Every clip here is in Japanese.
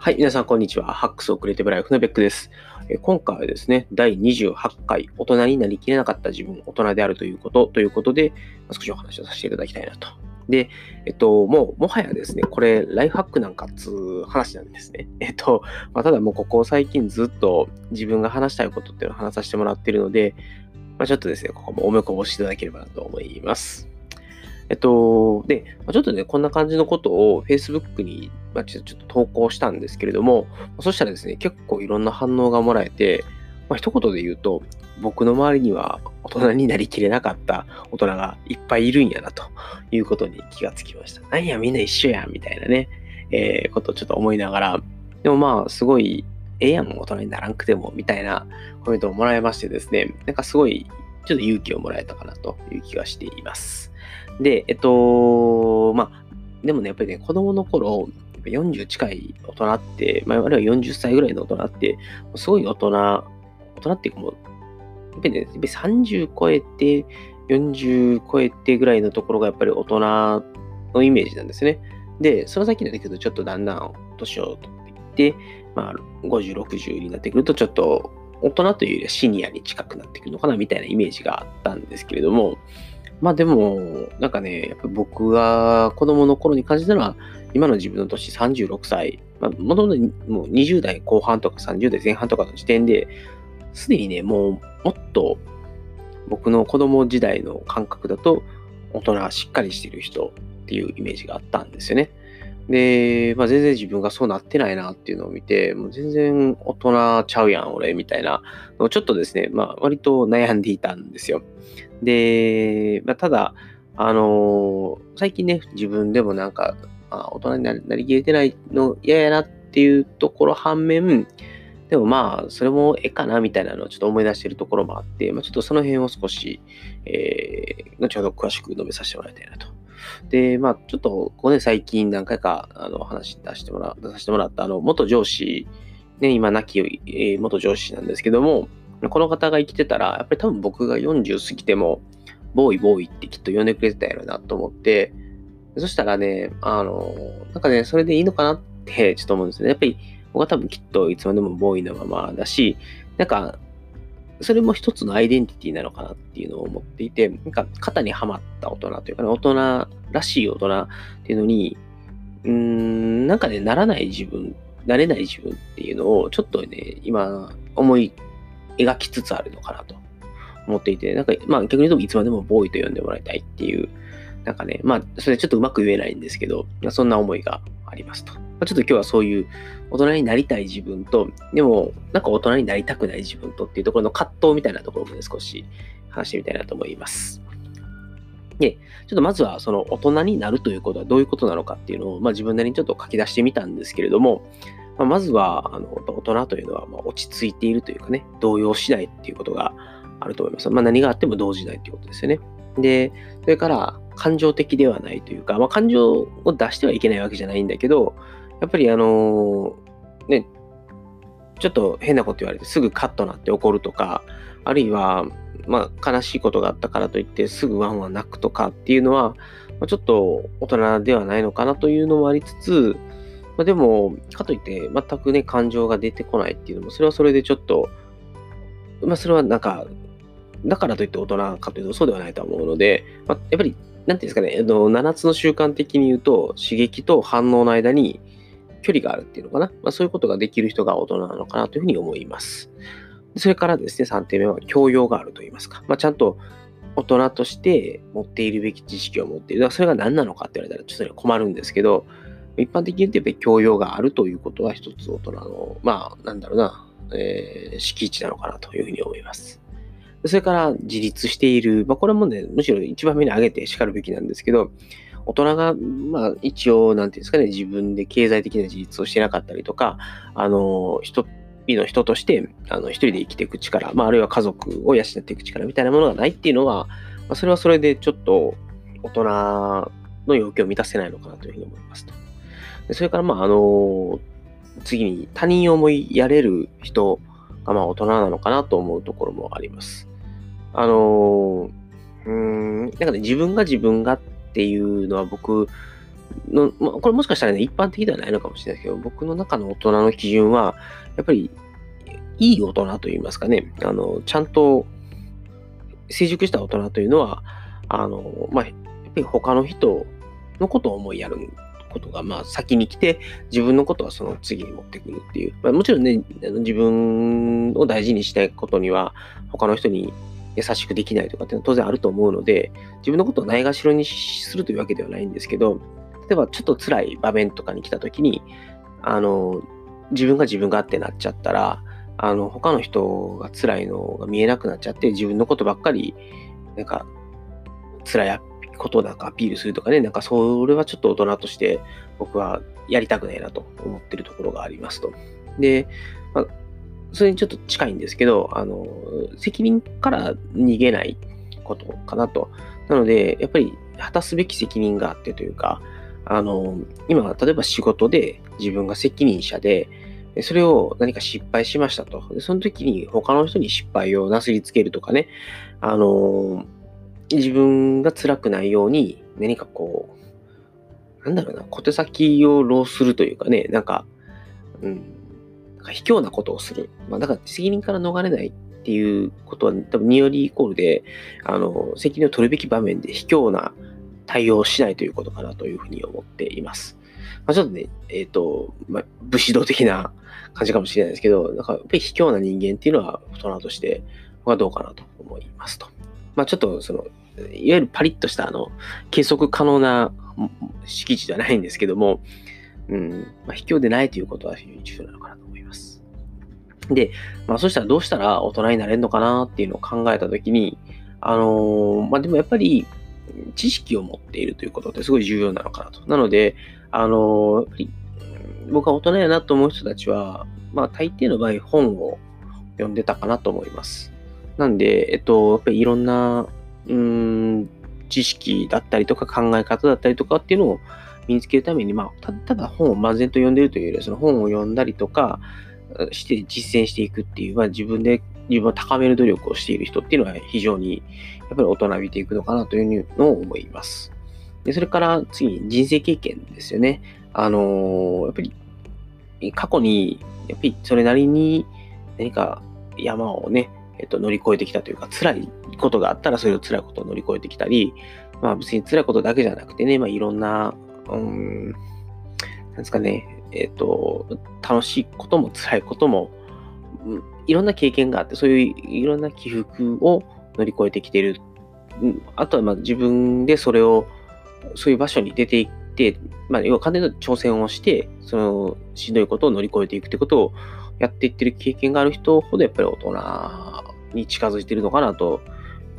はい、皆さん、こんにちは。ハックスをクリエイティブライフのベックです。今回はですね、第28回、大人になりきれなかった自分、大人であるということ、ということで、少しお話をさせていただきたいなと。で、えっと、もう、もはやですね、これ、ライフハックなんかっつう話なんですね。えっと、まあ、ただもうここ最近ずっと自分が話したいことっていうのを話させてもらっているので、まあ、ちょっとですね、ここもおめこぼしていただければなと思います。えっと、で、ちょっとね、こんな感じのことを Facebook に、まあ、ちょっと投稿したんですけれども、そしたらですね、結構いろんな反応がもらえて、まあ、一言で言うと、僕の周りには大人になりきれなかった大人がいっぱいいるんやなということに気がつきました。なんや、みんな一緒やんみたいなね、えーことをちょっと思いながら、でもまあ、すごい、ええやん、大人にならんくても、みたいなコメントをもらいましてですね、なんかすごい、ちょっと勇気をもらえたかなという気がしています。で、えっと、まあ、でもね、やっぱりね、子供の頃、40近い大人って、まあ、あるいは40歳ぐらいの大人って、すごい大人、大人っていうかもう、やっぱりね、やっぱ30超えて、40超えてぐらいのところがやっぱり大人のイメージなんですね。で、その先になってくると、ちょっとだんだん年を取っていって、まあ、50、60になってくると、ちょっと大人というよりはシニアに近くなってくるのかなみたいなイメージがあったんですけれども、まあでも、なんかね、やっぱ僕が子供の頃に感じたのは、今の自分の年36歳、まあ、もともともう20代後半とか30代前半とかの時点で、すでにね、もうもっと僕の子供時代の感覚だと、大人はしっかりしてる人っていうイメージがあったんですよね。で、まあ、全然自分がそうなってないなっていうのを見て、もう全然大人ちゃうやん、俺、みたいなのをちょっとですね、まあ、割と悩んでいたんですよ。で、まあ、ただ、あのー最近ね、自分でもなんか、あ大人になりきれてないの嫌やなっていうところ反面、でもまあ、それもええかなみたいなのをちょっと思い出してるところもあって、まあ、ちょっとその辺を少し、えー、後ほど詳しく述べさせてもらいたいなと。で、まあ、ちょっと、ここで最近何回か、あの、話出してもら、出させてもらった、あの、元上司、ね、今亡き、えー元上司なんですけども、この方が生きてたら、やっぱり多分僕が40過ぎても、ボーイボーイってきっと呼んでくれてたやろなと思って、そしたらね、あの、なんかね、それでいいのかなってちょっと思うんですよね。やっぱり僕は多分きっといつまでもボーイのままだし、なんか、それも一つのアイデンティティなのかなっていうのを思っていて、なんか肩にはまった大人というかね、大人らしい大人っていうのに、うーん、なんかね、ならない自分、なれない自分っていうのをちょっとね、今思い描きつつあるのかなと思っていて、なんか、まあ逆に言うといつまでもボーイと呼んでもらいたいっていう、なんかね、まあそれちょっとうまく言えないんですけど、そんな思いがありますと。まちょっと今日はそういう大人になりたい自分と、でもなんか大人になりたくない自分とっていうところの葛藤みたいなところもね、少し話してみたいなと思います。で、ちょっとまずはその大人になるということはどういうことなのかっていうのを、まあ、自分なりにちょっと書き出してみたんですけれども、まあ、まずはあの大人というのはま落ち着いているというかね、動揺しないっていうことがあると思います。まあ、何があっても動じないということですよね。で、それから感情的ではないというか、まあ、感情を出してはいけないわけじゃないんだけど、やっぱりあのね、ちょっと変なこと言われてすぐカッとなって怒るとか、あるいは、まあ、悲しいことがあったからといってすぐワンワン泣くとかっていうのは、まあ、ちょっと大人ではないのかなというのもありつつ、まあ、でも、かといって全くね、感情が出てこないっていうのも、それはそれでちょっと、まあ、それはなんか、だからといって大人かというとそうではないと思うので、まあ、やっぱり、なんていうんですかね、あの7つの習慣的に言うと、刺激と反応の間に距離があるっていうのかな。まあ、そういうことができる人が大人なのかなというふうに思います。それからですね、3点目は教養があると言いますか。まあ、ちゃんと大人として持っているべき知識を持っている。それが何なのかって言われたらちょっと困るんですけど、一般的に言ってやっぱり教養があるということは一つ大人の、まあ、なんだろうな、えー敷地なのかなというふうに思います。それから自立している、まあ、これもね、むしろ一番目に挙げて叱るべきなんですけど、大人が、まあ、一応、なんていうんですかね、自分で経済的な自立をしてなかったりとか、あの、一人の人として、あの、一人で生きていく力、まあ、あるいは家族を養っていく力みたいなものがないっていうのは、まあ、それはそれでちょっと大人の要求を満たせないのかなというふうに思いますと。でそれから、まあ、あの、次に他人を思いやれる人が、まあ、大人なのかなと思うところもあります。あの、うーん、なんかね、自分が自分がっっていうのは僕、の、まあ、これもしかしたらね、一般的ではないのかもしれないですけど、僕の中の大人の基準は、やっぱり、いい大人といいますかね、あの、ちゃんと成熟した大人というのは、あの、まあ、やっぱり他の人のことを思いやることが、まあ、先に来て、自分のことはその次に持ってくるっていう。まあ、もちろんね、自分を大事にしたいことには、他の人に優しくできないとかっていうのは当然あると思うので、自分のことをないがしろにするというわけではないんですけど、例えばちょっと辛い場面とかに来た時に、あの、自分が自分がってなっちゃったら、あの、他の人が辛いのが見えなくなっちゃって、自分のことばっかり、なんか、辛いことなんかアピールするとかね、なんかそれはちょっと大人として僕はやりたくないなと思ってるところがありますと。で、まあ、それにちょっと近いんですけど、あの、責任から逃げないことかなと。なので、やっぱり果たすべき責任があってというか、あの、今、例えば仕事で自分が責任者で、それを何か失敗しましたと。その時に他の人に失敗をなすりつけるとかね、あの、自分が辛くないように何かこう、なんだろうな、小手先を浪するというかね、なんか、うん、なんか卑怯なことをする。まあ、だから責任から逃れないっていうことは多分ニオリイコールで、あの、責任を取るべき場面で卑怯な対応をしないということかなというふうに思っています。まあ、ちょっとね、えっ、ー、と、まあ、武士道的な感じかもしれないですけど、なんかやっぱり卑怯な人間っていうのは大人としてはどうかなと思いますと。まあ、ちょっとその、いわゆるパリッとしたあの、計測可能な敷地ではないんですけども、うん、まあ、卑怯でないということは非常に重要なのかなとます。で、まあ、そしたらどうしたら大人になれるのかなっていうのを考えたときに、あのー、まあ、でもやっぱり、知識を持っているということってすごい重要なのかなと。なので、あの、僕は大人やなと思う人たちは、まあ大抵の場合本を読んでたかなと思います。なんで、えっと、やっぱりいろんな、うん、知識だったりとか考え方だったりとかっていうのを身につけるために、まあ、ただ本を漫然と読んでるというよりは、その本を読んだりとかして実践していくっていう、まあ自分で自分を高める努力をしている人っていうのは非常にやっぱり大人びていくのかなというのを思います。で、それから次に人生経験ですよね。あのー、やっぱり過去に、やっぱりそれなりに何か山をね、えっと、乗り越えてきたというか、辛いことがあったらそれを辛いことを乗り越えてきたり、まあ別に辛いことだけじゃなくてね、まあいろんな、うん、なんですかね、えっと、楽しいことも辛いことも、いろんな経験があって、そういういろんな起伏を乗り越えてきている。あとはまあ自分でそれを、そういう場所に出ていって、まあ、要は完全な挑戦をして、そのしんどいことを乗り越えていくってことをやっていってる経験がある人ほどやっぱり大人に近づいてるのかなと。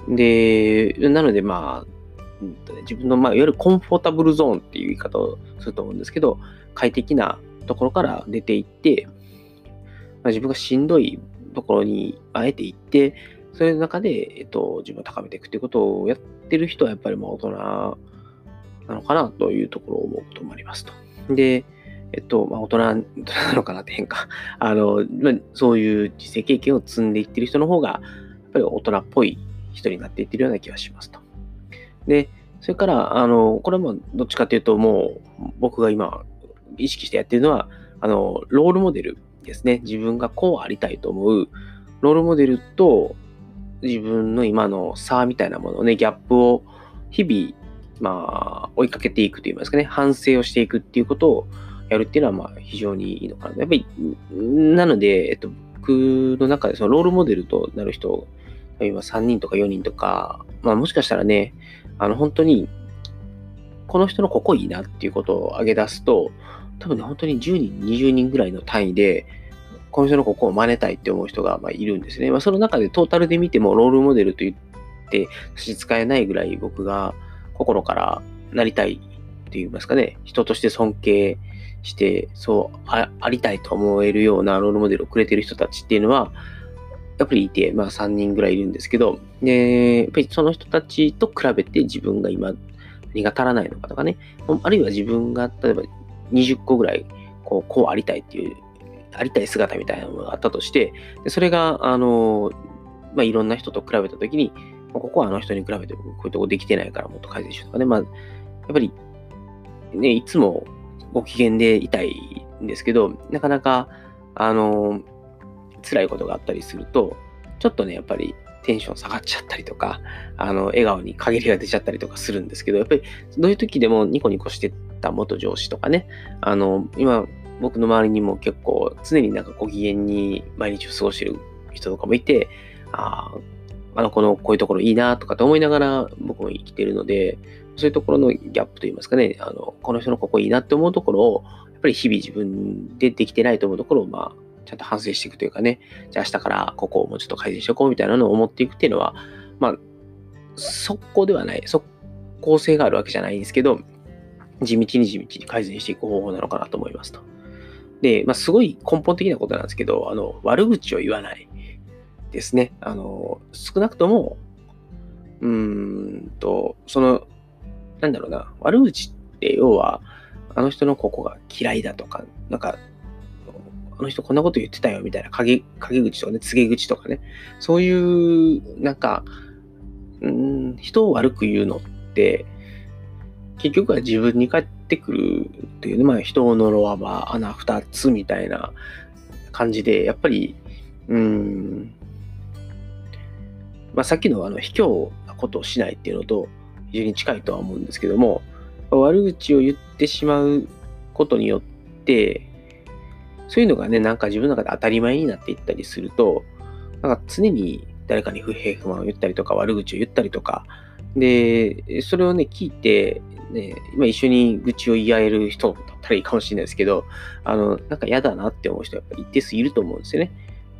で、なのでまあ、うんとね自分の、まあ、いわゆるコンフォータブルゾーンっていう言い方をすると思うんですけど、快適なところから出ていって、まあ、自分がしんどいところにあえて行って、そういう中で、えっと、自分を高めていくということをやってる人はやっぱりもう大人なのかなというところを思うこともありますと。で、えっと、まあ、大人、大人なのかなって変か。あの、まあ、そういう実践経験を積んでいってる人の方が、やっぱり大人っぽい人になっていってるような気がしますと。で、それから、あの、これもどっちかというと、もう僕が今意識してやってるのは、あの、ロールモデルですね。自分がこうありたいと思うロールモデルと自分の今の差みたいなものをね、ギャップを日々、まあ、追いかけていくといいますかね、反省をしていくっていうことをやるっていうのは、まあ、非常にいいのかな。やっぱり、なので、えっと、僕の中でそのロールモデルとなる人、今3人とか4人とか、まあもしかしたらね、あの本当に、この人のここいいなっていうことを挙げ出すと、多分ね、本当に10人、20人ぐらいの単位で、この人のここを真似たいって思う人がまいるんですね。まあ、その中でトータルで見てもロールモデルと言って差し支えないぐらい僕が心からなりたいって言いますかね、人として尊敬して、そうありたいと思えるようなロールモデルをくれてる人たちっていうのは、やっぱりいて、まあ3人ぐらいいるんですけど、で、やっぱりその人たちと比べて自分が今何が足らないのかとかね、あるいは自分が例えば20個ぐらいこうこうありたいっていうありたい姿みたいなものがあったとして、でそれが、あの、まあ、いろんな人と比べたときに、ここはあの人に比べてこういうとこできてないからもっと改善しようとかね、まあ、やっぱり、ね、いつもご機嫌でいたいんですけど、なかなか、あの、辛いことがあったりすると、ちょっとね、やっぱりテンション下がっちゃったりとか、あの、笑顔に陰りが出ちゃったりとかするんですけど、やっぱりどういう時でもニコニコしてた元上司とかね、あの、今、僕の周りにも結構常になんかご機嫌に毎日を過ごしてる人とかもいて、ああ、あの子のこういうところいいなとかって思いながら僕も生きてるので、そういうところのギャップといいますかね、あの、この人のここいいなって思うところを、やっぱり日々自分でできてないと思うところを、まあ、ちゃんと反省していくというかね、じゃあ明日からここをもうちょっと改善しておこうみたいなのを思っていくっていうのは、まあ、速攻ではない、速攻性があるわけじゃないんですけど、地道に地道に改善していく方法なのかなと思いますと。で、まあ、すごい根本的なことなんですけど、あの、悪口を言わないですね。あの、少なくとも、うーんと、その、なんだろうな、悪口って要は、あの人のここが嫌いだとか、なんか、あの人こんなこと言ってたよみたいな陰陰口とかね、告げ口とかね、そういう、なんか、うん、人を悪く言うのって、結局は自分に返ってくるっていうね、まあ人を呪わば穴二つみたいな感じで、やっぱり、うん、まあさっきのあの卑怯なことをしないっていうのと非常に近いとは思うんですけども、悪口を言ってしまうことによって、そういうのがね、なんか自分の中で当たり前になっていったりすると、なんか常に誰かに不平不満を言ったりとか、悪口を言ったりとか、で、それをね、聞いて、ね、今一緒に愚痴を言い合える人だったらいいかもしれないですけど、あの、なんか嫌だなって思う人はやっぱり一定数いると思うんですよね。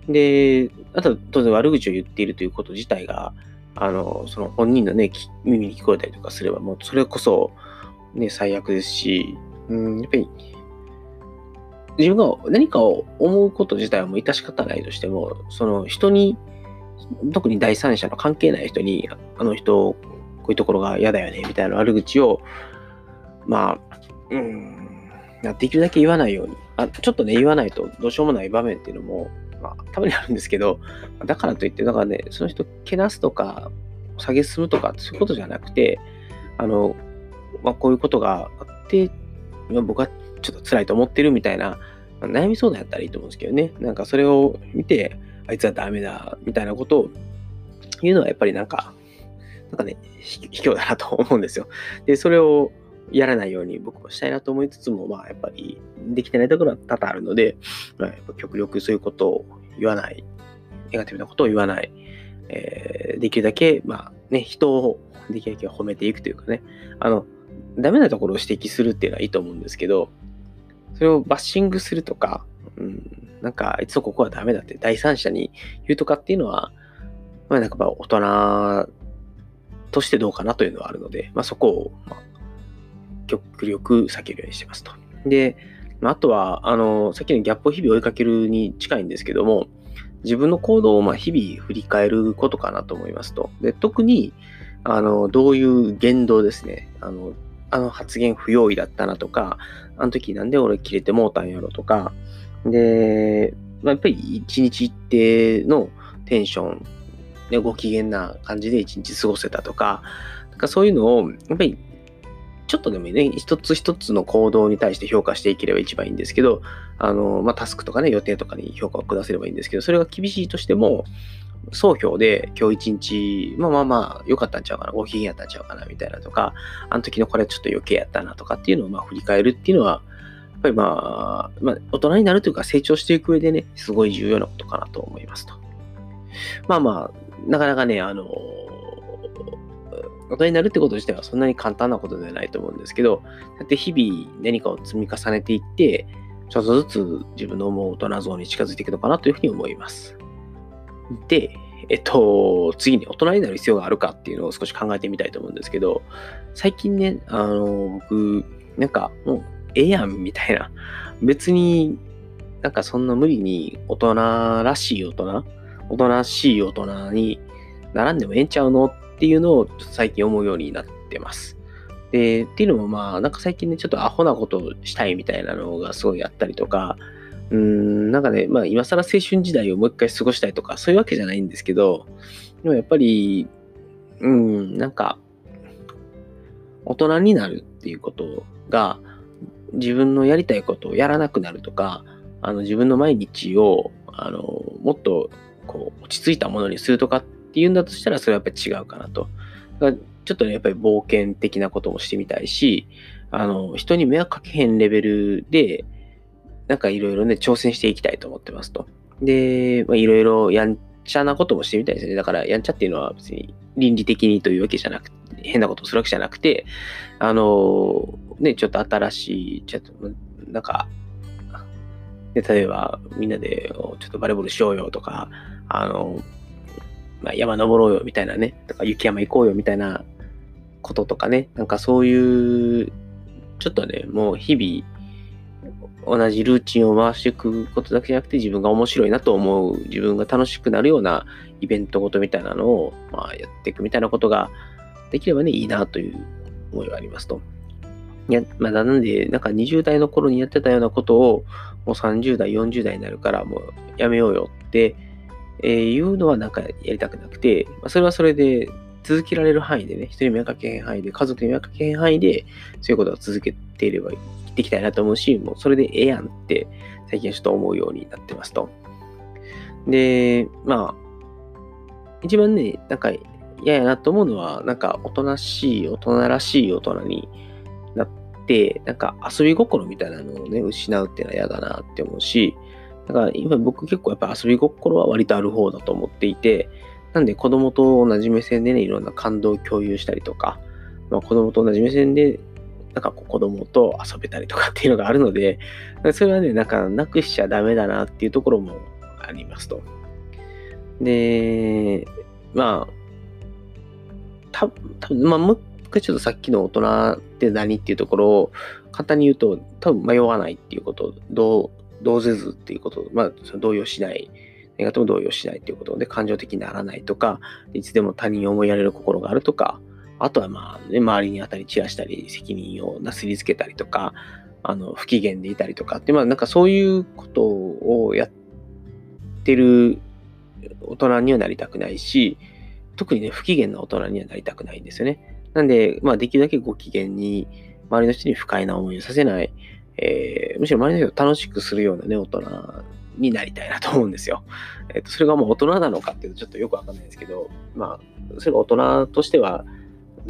で、あと当然悪口を言っているということ自体が、あの、その本人のね、耳に聞こえたりとかすれば、もうそれこそ、ね、最悪ですし、うん、やっぱり、自分が何かを思うこと自体はもう致し方ないとしても、その人に、特に第三者の関係ない人に、あの人、こういうところが嫌だよね、みたいな悪口を、まあ、うん、できるだけ言わないように。あちょっとね、言わないとどうしようもない場面っていうのも、まあ、たまにあるんですけど、だからといって、だからね、その人、けなすとか、下げすむとか、そういうことじゃなくて、あの、まあ、こういうことがあって、僕はちょっと辛いと思ってるみたいな、悩み相談やったらいいと思うんですけどね。なんかそれを見て、あいつはダメだ、みたいなことを言うのはやっぱりなんか、なんかね、卑怯だなと思うんですよ。で、それをやらないように僕もしたいなと思いつつも、まあやっぱりできてないところは多々あるので、まあ、やっぱ極力そういうことを言わない、ネガティブなことを言わない、えー、できるだけ、まあね、人をできるだけ褒めていくというかね、あの、ダメなところを指摘するっていうのはいいと思うんですけど、それをバッシングするとか、うん、なんか、いつもここはダメだって第三者に言うとかっていうのは、まあなんかまあ大人としてどうかなというのはあるので、まあそこを、まあ、極力避けるようにしてますと。で、まああとは、あの、さっきのギャップを日々追いかけるに近いんですけども、自分の行動をまあ日々振り返ることかなと思いますと。で、特に、あの、どういう言動ですね。あの、あの発言不用意だったなとか、あの時なんで俺切れてもうたんやろとか、で、まあ、やっぱり一日一定のテンション、ね、ご機嫌な感じで一日過ごせたとか、なんかそういうのを、やっぱりちょっとでもね、一つ一つの行動に対して評価していければ一番いいんですけど、あの、まあ、タスクとかね、予定とかに評価を下せればいいんですけど、それが厳しいとしても、総評で今日一日、まあまあまあ良かったんちゃうかな、ご機嫌やったんちゃうかなみたいなとか、あの時のこれちょっと余計やったなとかっていうのをまあ振り返るっていうのは、やっぱりまあ、まあ、大人になるというか成長していく上でね、すごい重要なことかなと思いますと。まあまあ、なかなかね、あの、大人になるってこと自体はそんなに簡単なことではないと思うんですけど、だって日々何かを積み重ねていって、ちょっとずつ自分の思う大人像に近づいていくのかなというふうに思います。で、えっと、次に大人になる必要があるかっていうのを少し考えてみたいと思うんですけど、最近ね、あの、僕、なんかもう、ええやんみたいな。別になんかそんな無理に大人らしい大人、大人らしい大人に並んでもええんちゃうのっていうのを最近思うようになってます。で、っていうのもまあ、なんか最近ね、ちょっとアホなことをしたいみたいなのがすごいあったりとか、うん、なんかね、まあ今更青春時代をもう一回過ごしたいとか、そういうわけじゃないんですけど、でもやっぱり、うん、なんか、大人になるっていうことが、自分のやりたいことをやらなくなるとか、あの自分の毎日をあのもっとこう落ち着いたものにするとかっていうんだとしたら、それはやっぱり違うかなと。だからちょっとね、やっぱり冒険的なこともしてみたいし、あの、人に迷惑かけへんレベルで、なんかいろいろね、挑戦していきたいと思ってますと。で、いろいろやんちゃなこともしてみたいですね。だから、やんちゃっていうのは別に倫理的にというわけじゃなくて、変なことをするわけじゃなくて、あの、ね、ちょっと新しい、ちょっと、なんか、で例えば、みんなで、ちょっとバレーボールしようよとか、あの、まあ、山登ろうよみたいなね、とか雪山行こうよみたいなこととかね、なんかそういう、ちょっとね、もう日々、同じルーチンを回していくことだけじゃなくて自分が面白いなと思う自分が楽しくなるようなイベントごとみたいなのを、まあ、やっていくみたいなことができればねいいなという思いがありますと。いや、まあ、なんで、なんか20代の頃にやってたようなことをもう30代、40代になるからもうやめようよってえー、いうのはなんかやりたくなくて、まあ、それはそれで続けられる範囲でね、人に迷惑かけへん範囲で、家族に迷惑かけへん範囲で、そういうことを続けていれば生ていきたいなと思うし、もうそれでええやんって最近はちょっと思うようになってますと。で、まあ、一番ね、なんか嫌やなと思うのは、なんかおとなしい、大人らしい大人になって、なんか遊び心みたいなのをね、失うっていうのは嫌だなって思うし、だから今僕結構やっぱ遊び心は割とある方だと思っていて、なんで子供と同じ目線でね、いろんな感動を共有したりとか、まあ、子供と同じ目線で、なんかこう子供と遊べたりとかっていうのがあるので、それはね、なんかなくしちゃダメだなっていうところもありますと。で、まあ、たぶん、まあ、もう一回ちょっとさっきの大人って何っていうところを簡単に言うと、多分迷わないっていうこと、どう動ぜずっていうこと、まあ、その動揺しない。何がとも動揺しないっていうことで、感情的にならないとか、いつでも他人を思いやれる心があるとか、あとはまあ、ね、周りに当たり散らしたり、責任をなすりつけたりとか、あの、不機嫌でいたりとかって、まあなんかそういうことをやってる大人にはなりたくないし、特にね、不機嫌な大人にはなりたくないんですよね。なんで、まあできるだけご機嫌に、周りの人に不快な思いをさせない、えー、むしろ周りの人を楽しくするようなね、大人になりたいなと思うんですよ。えっ、ー、と、それがもう大人なのかっていうとちょっとよくわかんないですけど、まあ、それが大人としては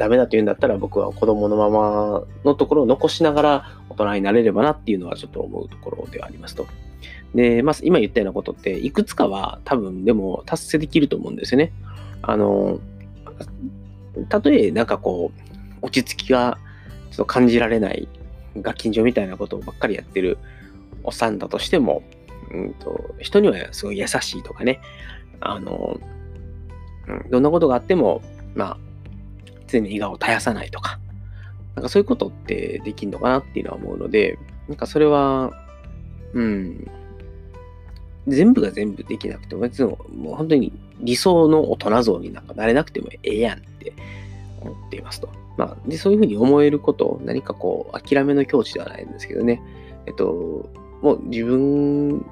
ダメだというんだったら僕は子供のままのところを残しながら大人になれればなっていうのはちょっと思うところではありますと。で、まあ、今言ったようなことって、いくつかは多分でも達成できると思うんですよね。あの、たとえなんかこう、落ち着きがちょっと感じられないガキンみたいなことばっかりやってるおっさんだとしても、うんと、人にはすごい優しいとかね、あの、うん、どんなことがあっても、まあ、常に笑顔を絶やさないとか、なんかそういうことってできるのかなっていうのは思うので、なんかそれは、うん、全部が全部できなくても、別にもう本当に理想の大人像になんかなれなくてもええやんって思っていますと。まあ、でそういうふうに思えること、何かこう、諦めの境地ではないんですけどね、えっと、もう自分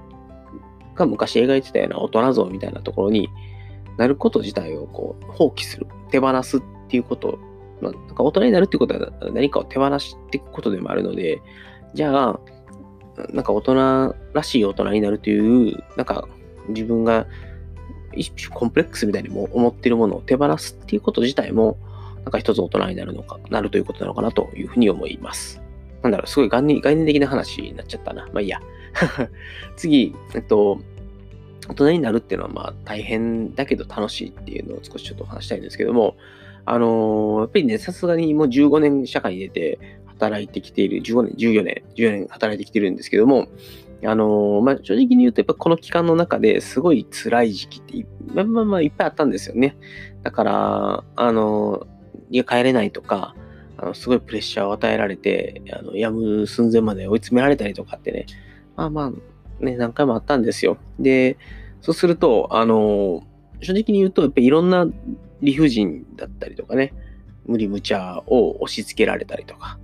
が昔描いてたような大人像みたいなところになること自体をこう放棄する、手放すっっていうこと、まあ、なんか大人になるっていうことは何かを手放していくことでもあるので、じゃあ、なんか大人らしい大人になるという、なんか自分が一種コンプレックスみたいにも思っているものを手放すっていうこと自体も、なんか一つ大人になるのか、なるということなのかなというふうに思います。なんだろう、すごい概念概念的な話になっちゃったな。まあいいや。次、えっと、大人になるっていうのはまあ大変だけど楽しいっていうのを少しちょっと話したいんですけども、あのー、やっぱりね、さすがにもう15年社会に出て働いてきている、15年、14年、14年働いてきてるんですけども、あのー、まあ、正直に言うと、やっぱこの期間の中ですごい辛い時期って、まあまあまあいっぱいあったんですよね。だから、あのー家帰れないとか、あのすごいプレッシャーを与えられて、あのやむ寸前まで追い詰められたりとかってね、まあまあ、ね、何回もあったんですよ。で、そうすると、あの、正直に言うと、やっぱりいろんな理不尽だったりとかね、無理無茶を押し付けられたりとか、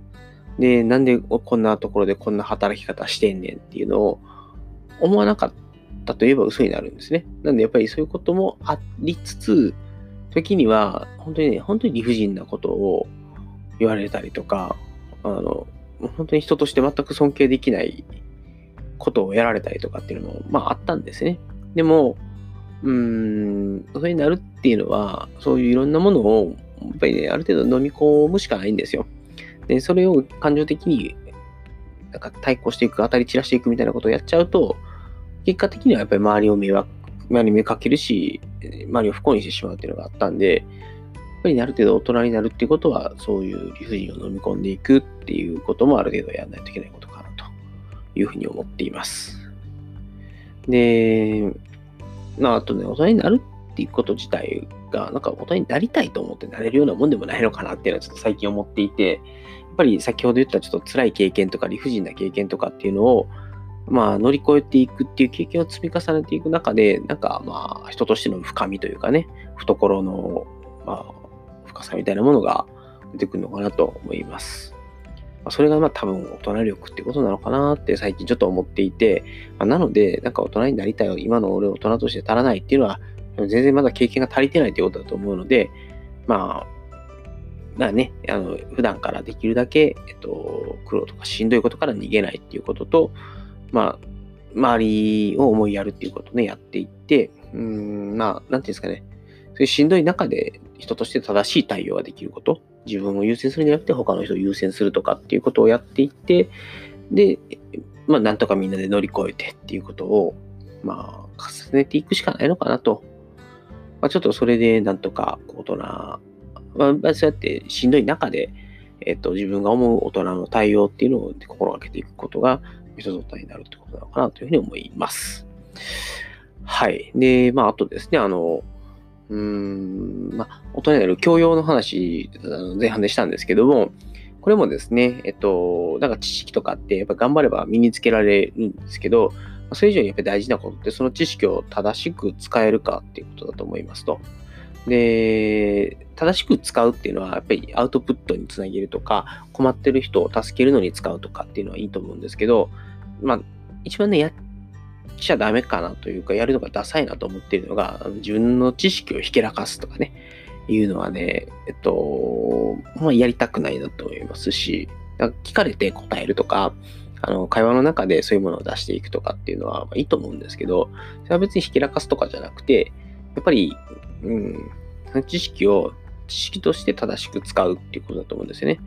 で、なんでこんなところでこんな働き方してんねんっていうのを思わなかったといえば嘘になるんですね。なんでやっぱりそういうこともありつつ、時には、本当にね、本当に理不尽なことを言われたりとか、あの、本当に人として全く尊敬できないことをやられたりとかっていうのも、まああったんですね。でも、うん、それになるっていうのは、そういういろんなものを、やっぱりね、ある程度飲み込むしかないんですよ。で、それを感情的になんか対抗していく、当たり散らしていくみたいなことをやっちゃうと、結果的にはやっぱり周りを迷惑、周りに目かけるし、周りを不幸にしてしまうっていうのがあったんで、やっぱりある程度大人になるっていうことは、そういう理不尽を飲み込んでいくっていうこともある程度やらないといけないことかなというふうに思っています。で、まあ、あとね、大人になるっていうこと自体が、なんか大人になりたいと思ってなれるようなもんでもないのかなっていうのはちょっと最近思っていて、やっぱり先ほど言ったちょっと辛い経験とか理不尽な経験とかっていうのを、まあ乗り越えていくっていう経験を積み重ねていく中で、なんかまあ人としての深みというかね、懐の、まあ、深さみたいなものが出てくるのかなと思います。まそれがまあ多分大人力ってことなのかなって最近ちょっと思っていて、まあ、なので、なんか大人になりたい、今の俺大人として足らないっていうのは、全然まだ経験が足りてないということだと思うので、まあ、まあね、あの、普段からできるだけ、えっと、苦労とかしんどいことから逃げないっていうことと、まあ、周りを思いやるっていうことをね、やっていって、うん、まあ、なんていうんですかね、そういうしんどい中で人として正しい対応ができること、自分を優先するんじゃなくて他の人を優先するとかっていうことをやっていって、で、まあ、なんとかみんなで乗り越えてっていうことを、まあ、重ねていくしかないのかなとまあ、ちょっとそれでなんとか大人、まあ、そうやってしんどい中で、えっと、自分が思う大人の対応っていうのを心がけていくことが、一つ大人になるってことなのかなというふうに思います。はい。で、まあ、あとですね、あの、うーん、まあ、大人になる教養の話、前半でしたんですけども、これもですね、えっと、なんか知識とかってやっぱ頑張れば身につけられるんですけど、それ以上にやっぱり大事なことって、その知識を正しく使えるかっていうことだと思いますと。で、正しく使うっていうのは、やっぱりアウトプットにつなげるとか、困ってる人を助けるのに使うとかっていうのはいいと思うんですけど、まあ、一番ね、やっちゃダメかなというか、やるのがダサいなと思っているのが、自分の知識をひけらかすとかね、いうのはね、えっと、まあ、やりたくないなと思いますし、聞かれて答えるとか、あの、会話の中でそういうものを出していくとかっていうのは、まあ、いいと思うんですけど、それは別にひきらかすとかじゃなくて、やっぱり、うん、知識を知識として正しく使うっていうことだと思うんですよね。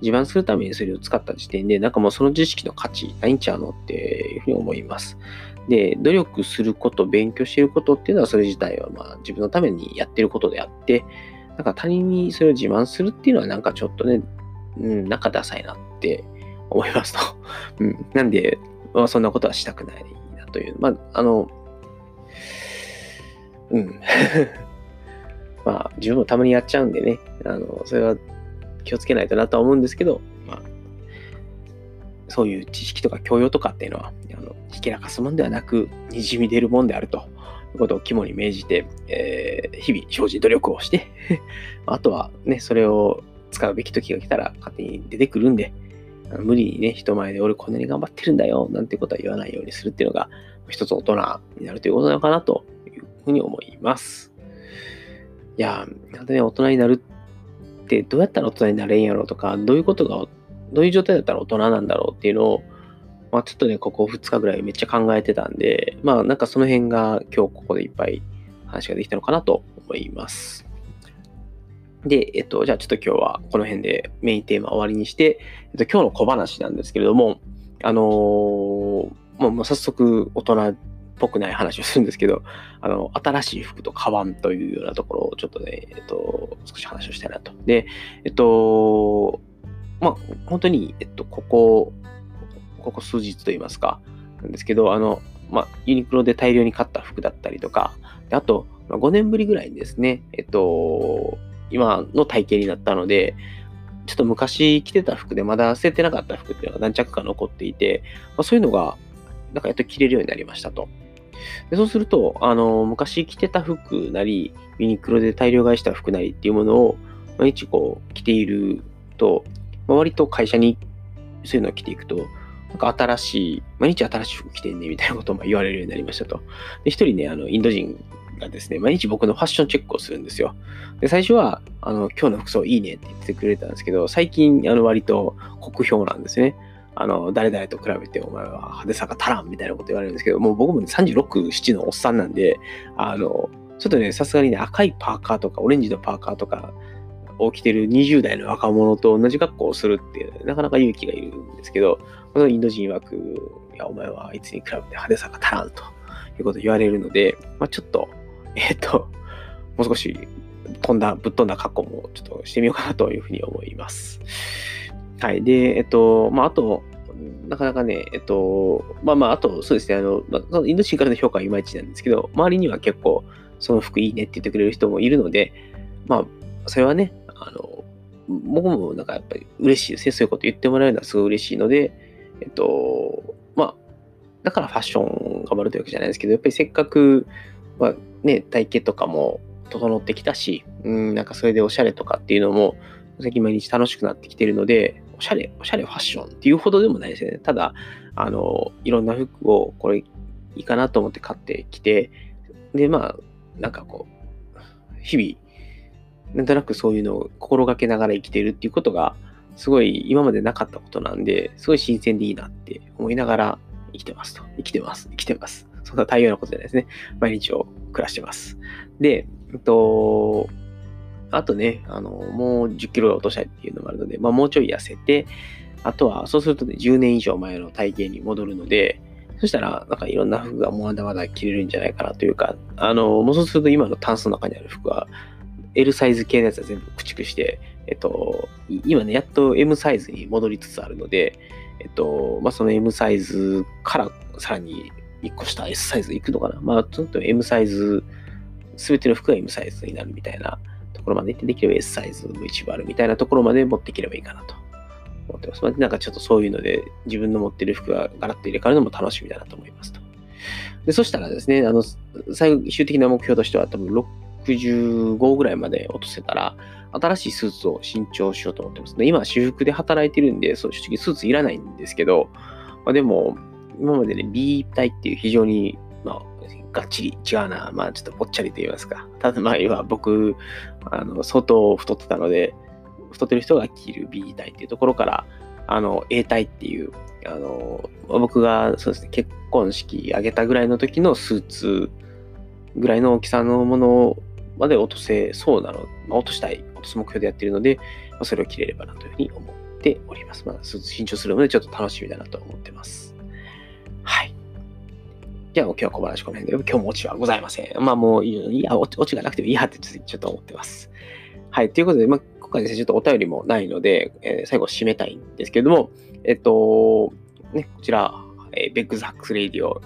自慢するためにそれを使った時点で、なんかもうその知識の価値ないんちゃうのっていうふうに思います。で、努力すること、勉強していることっていうのはそれ自体はまあ自分のためにやってることであって、なんか他人にそれを自慢するっていうのはなんかちょっとね、うん、なんかダサいなって思いますと。うん。なんで、まあ、そんなことはしたくないなという。まあ、あの、うん。まあ、自分もたまにやっちゃうんでね、あの、それは気をつけないとなとは思うんですけど、そういう知識とか教養とかっていうのは、あの、ひきらかすもんではなく、にじみ出るもんであるということを肝に銘じて、えー、日々精進努力をして あとはね、それを使うべき時が来たら勝手に出てくるんで、無理にね、人前で俺こんなに頑張ってるんだよ、なんてことは言わないようにするっていうのが、一つ大人になるということなのかなというふうに思います。いや、なんでね、大人になるってどうやったら大人になれんやろとか、どういうことが、どういう状態だったら大人なんだろうっていうのを、まあちょっとね、ここ2日ぐらいめっちゃ考えてたんで、まあなんかその辺が今日ここでいっぱい話ができたのかなと思います。で、えっと、じゃあちょっと今日はこの辺でメインテーマ終わりにして、えっと、今日の小話なんですけれども、あのー、もう早速大人っぽくない話をするんですけど、あの、新しい服とカバンというようなところをちょっとね、えっと、少し話をしたいなと。で、えっと、まあ、本当に、えっと、ここ、ここ数日といいますか、なんですけど、あの、まあ、ユニクロで大量に買った服だったりとか、あとま、5年ぶりぐらいにですね、えっと、今の体型になったので、ちょっと昔着てた服でまだ捨ててなかった服っていうのが何着か残っていて、まあ、そういうのが、なんかやっと着れるようになりましたと。でそうすると、あの、昔着てた服なり、ユニクロで大量買いした服なりっていうものを毎日こう着ていると、まあ、割と会社にそういうのを着ていくと、なんか新しい、毎日新しい服着てんねみたいなことを言われるようになりましたと。で、一人ね、あの、インド人がですね、毎日僕のファッションチェックをするんですよ。で、最初は、あの、今日の服装いいねって言ってくれたんですけど、最近、あの、割と酷評なんですね。あの、誰々と比べてお前は派手さが足らんみたいなこと言われるんですけど、もう僕もね、36、7のおっさんなんで、あの、ちょっとね、さすがにね、赤いパーカーとか、オレンジのパーカーとかを着てる20代の若者と同じ格好をするっていう、なかなか勇気がいるんですけど、このインド人枠、いや、お前はいつに比べて派手さが足らんということを言われるので、まあ、ちょっと、えっ、と、もう少し飛んだ、ぶっ飛んだ格好もちょっとしてみようかなというふうに思います。はい。で、えっと、まあ、あと、なかなかね、えっと、まあまあ、あと、そうですね、あの、まあ、インド人からの評価はいまいちなんですけど、周りには結構、その服いいねって言ってくれる人もいるので、まあ、それはね、あの、僕もなんかやっぱり嬉しいですね。そういうこと言ってもらえるのはすごい嬉しいので、えっと、まあ、だからファッション頑張るというわけじゃないですけど、やっぱりせっかく、まあね、体型とかも整ってきたし、うん、なんかそれでおしゃれとかっていうのも、最近毎日楽しくなってきてるので、おしゃれ、おしゃれファッションっていうほどでもないですよね。ただ、あの、いろんな服をこれいいかなと思って買ってきて、で、まあ、なんかこう、日々、なんとなくそういうのを心がけながら生きてるっていうことが、すごい今までなかったことなんで、すごい新鮮でいいなって思いながら生きてますと。生きてます。生きてます。そんな大量なことじゃないですね。毎日を暮らしてます。で、えっと、あとね、あの、もう10キロ落としたいっていうのもあるので、まあもうちょい痩せて、あとは、そうするとね、10年以上前の体型に戻るので、そしたら、なんかいろんな服がもうまだまだ着れるんじゃないかなというか、あの、もうそうすると今のタンスの中にある服は、L サイズ系のやつは全部駆逐して、えっと、今ね、やっと M サイズに戻りつつあるので、えっと、まあ、その M サイズからさらに1個下 S サイズいくのかな。まあ、ちょっと M サイズ、すべての服が M サイズになるみたいなところまで行って、できれば S サイズも一部あるみたいなところまで持っていければいいかなと思ってます。まあ、なんかちょっとそういうので、自分の持ってる服がガラッと入れ替わるのも楽しみだなと思いますと。で、そしたらですね、あの、最終的な目標としては多分6 65ぐらいまで落とせたら、新しいスーツを新調しようと思ってますね。今、私服で働いてるんで、そう、正直スーツいらないんですけど、まあ、でも、今までね、B 体っていう非常に、まあ、がっちり違うな。まあ、ちょっとぽっちゃりと言いますか。ただ、まあ、今、僕、あの、相当太ってたので、太ってる人が着る B 体っていうところから、あの、A 体っていう、あの、僕が、そうですね、結婚式挙げたぐらいの時のスーツぐらいの大きさのものをまで落とせそうなの、まあ、落としたい、落とす目標でやっているので、まあ、それを切れればなというふうに思っております。まあ、慎重するのでちょっと楽しみだなと思ってます。はい。じゃあ、今日は小話この辺で、今日もオチはございません。まあもう、いや、オチがなくてもいいやってちょっと思ってます。はい。ということで、まあ、今回ですね、ちょっとお便りもないので、えー、最後締めたいんですけれども、えっと、ね、こちら、えー、ベックスハックスレイディオ、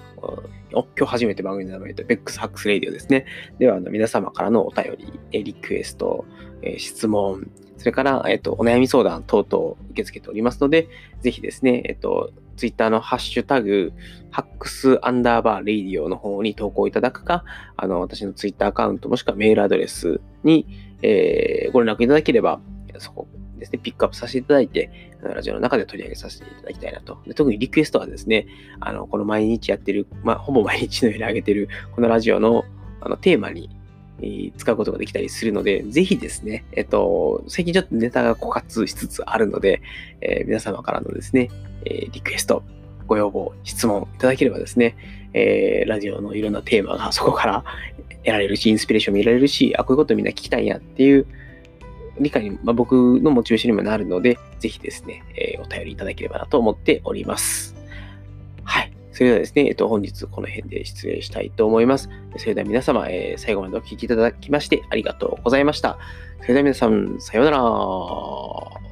今日初めて番組の名前と、ベックスハックスレイディオですね。では、あの皆様からのお便り、えリクエスト、え質問、それから、えっと、お悩み相談等々受け付けておりますので、ぜひですね、えっと、ツイッターのハッシュタグ、ハックスアンダーバーレイディオの方に投稿いただくか、あの、私のツイッターアカウントもしくはメールアドレスに、えー、ご連絡いただければ、そこですね、ピックアップさせていただいて、ラジオの中で取り上げさせていただきたいなと。で特にリクエストはですね、あの、この毎日やってる、まあ、ほぼ毎日のように上げてる、このラジオのあのテーマに、えー、使うことができたりするので、ぜひですね、えっと、最近ちょっとネタが枯渇しつつあるので、えー、皆様からのですね、えー、リクエスト、ご要望、質問いただければですね、えー、ラジオのいろんなテーマがそこから得られるし、インスピレーション見られるし、あ、こういうことみんな聞きたいんやっていう理解に、まあ、僕のモチベーションにもなるので、ぜひですね、えー、お便りいただければなと思っております。はい。それではですね、えっと、本日この辺で失礼したいと思います。それでは皆様、えー、最後までお聴きいただきましてありがとうございました。それでは皆さん、さようなら。